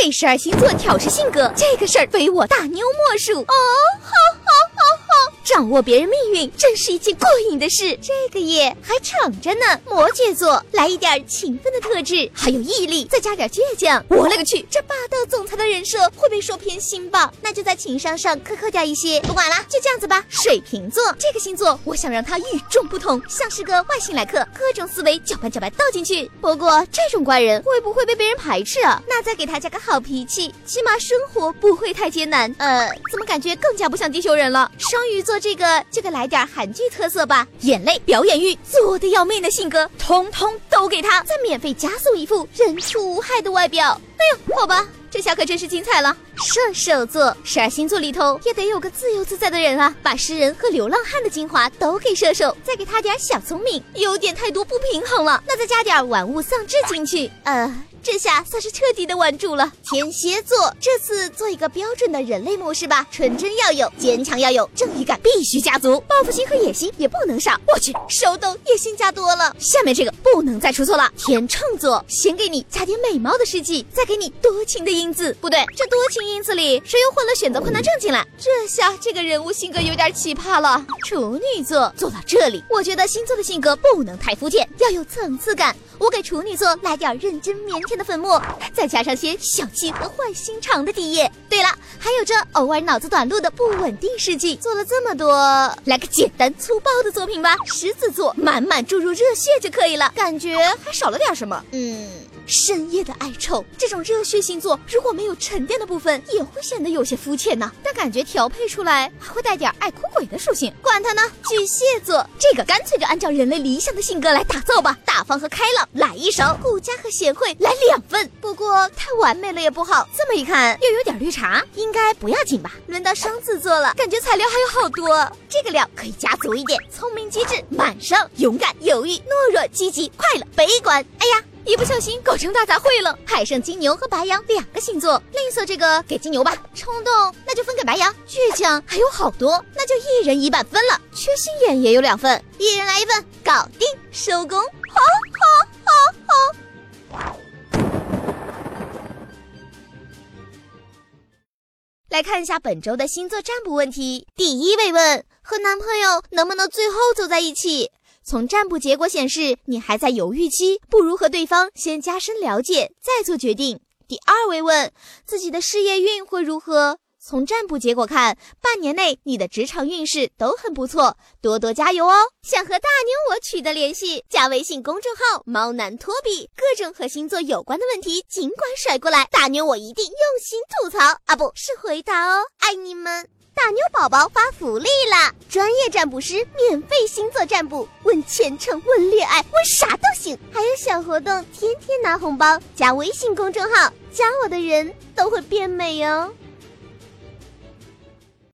给十二星座挑事性格，这个事儿非我大妞莫属。哦，好，掌握别人命运真是一件过瘾的事。这个夜还长着呢。摩羯座来一点勤奋的特质，还有毅力，再加点倔强。我勒个去，这霸道总裁的人设会被说偏心吧？那就在情商上苛刻掉一些。不管了，就这样子吧。水瓶座这个星座，我想让他与众不同，像是个外星来客，各种思维搅拌搅拌倒进去。不过这种怪人会不会被别人排斥啊？那再给他加个好脾气，起码生活不会太艰难。呃，怎么感觉更加不像地球人了？双鱼座这个就给来点韩剧特色吧，眼泪、表演欲、作的要命的性格，通通都给他，再免费加送一副人畜无害的外表。哎呦，好吧。这下可真是精彩了！射手座，十二星座里头也得有个自由自在的人啊，把诗人和流浪汉的精华都给射手，再给他点小聪明，有点太多不平衡了。那再加点玩物丧志进去，呃。这下算是彻底的稳住了。天蝎座这次做一个标准的人类模式吧，纯真要有，坚强要有，正义感必须加足，报复心和野心也不能少。我去，手抖野心加多了。下面这个不能再出错了。天秤座先给你加点美貌的事迹，再给你多情的因子。不对，这多情因子里谁又混了选择困难症进来？这下这个人物性格有点奇葩了。处女座做到这里，我觉得星座的性格不能太肤浅，要有层次感。我给处女座来点认真腼腆的粉末，再加上些小气和坏心肠的底液。对了，还有这偶尔脑子短路的不稳定事迹。做了这么多，来个简单粗暴的作品吧。狮子座满满注入热血就可以了，感觉还少了点什么。嗯。深夜的哀愁，这种热血星座如果没有沉淀的部分，也会显得有些肤浅呢。但感觉调配出来还会带点爱哭鬼的属性，管他呢。巨蟹座这个干脆就按照人类理想的性格来打造吧，大方和开朗来一首，顾家和贤惠来两份。不过太完美了也不好，这么一看又有点绿茶，应该不要紧吧？轮到双子座了，感觉材料还有好多，这个料可以加足一点，聪明机智，满上，勇敢，犹豫，懦弱，积极，快乐，悲观。哎呀！一不小心搞成大杂烩了，还剩金牛和白羊两个星座，吝啬这个给金牛吧，冲动那就分给白羊，倔强还有好多，那就一人一半分了。缺心眼也有两份，一人来一份，搞定，收工，好，好，好，来看一下本周的星座占卜问题，第一位问：和男朋友能不能最后走在一起？从占卜结果显示，你还在犹豫期，不如和对方先加深了解，再做决定。第二位问自己的事业运会如何？从占卜结果看，半年内你的职场运势都很不错，多多加油哦！想和大妞我取得联系，加微信公众号“猫男托比”，各种和星座有关的问题尽管甩过来，大妞我一定用心吐槽啊，不是回答哦，爱你们！大妞宝宝发福利啦！专业占卜师免费星座占卜，问前程，问恋爱，问啥都行。还有小活动，天天拿红包。加微信公众号，加我的人都会变美哦。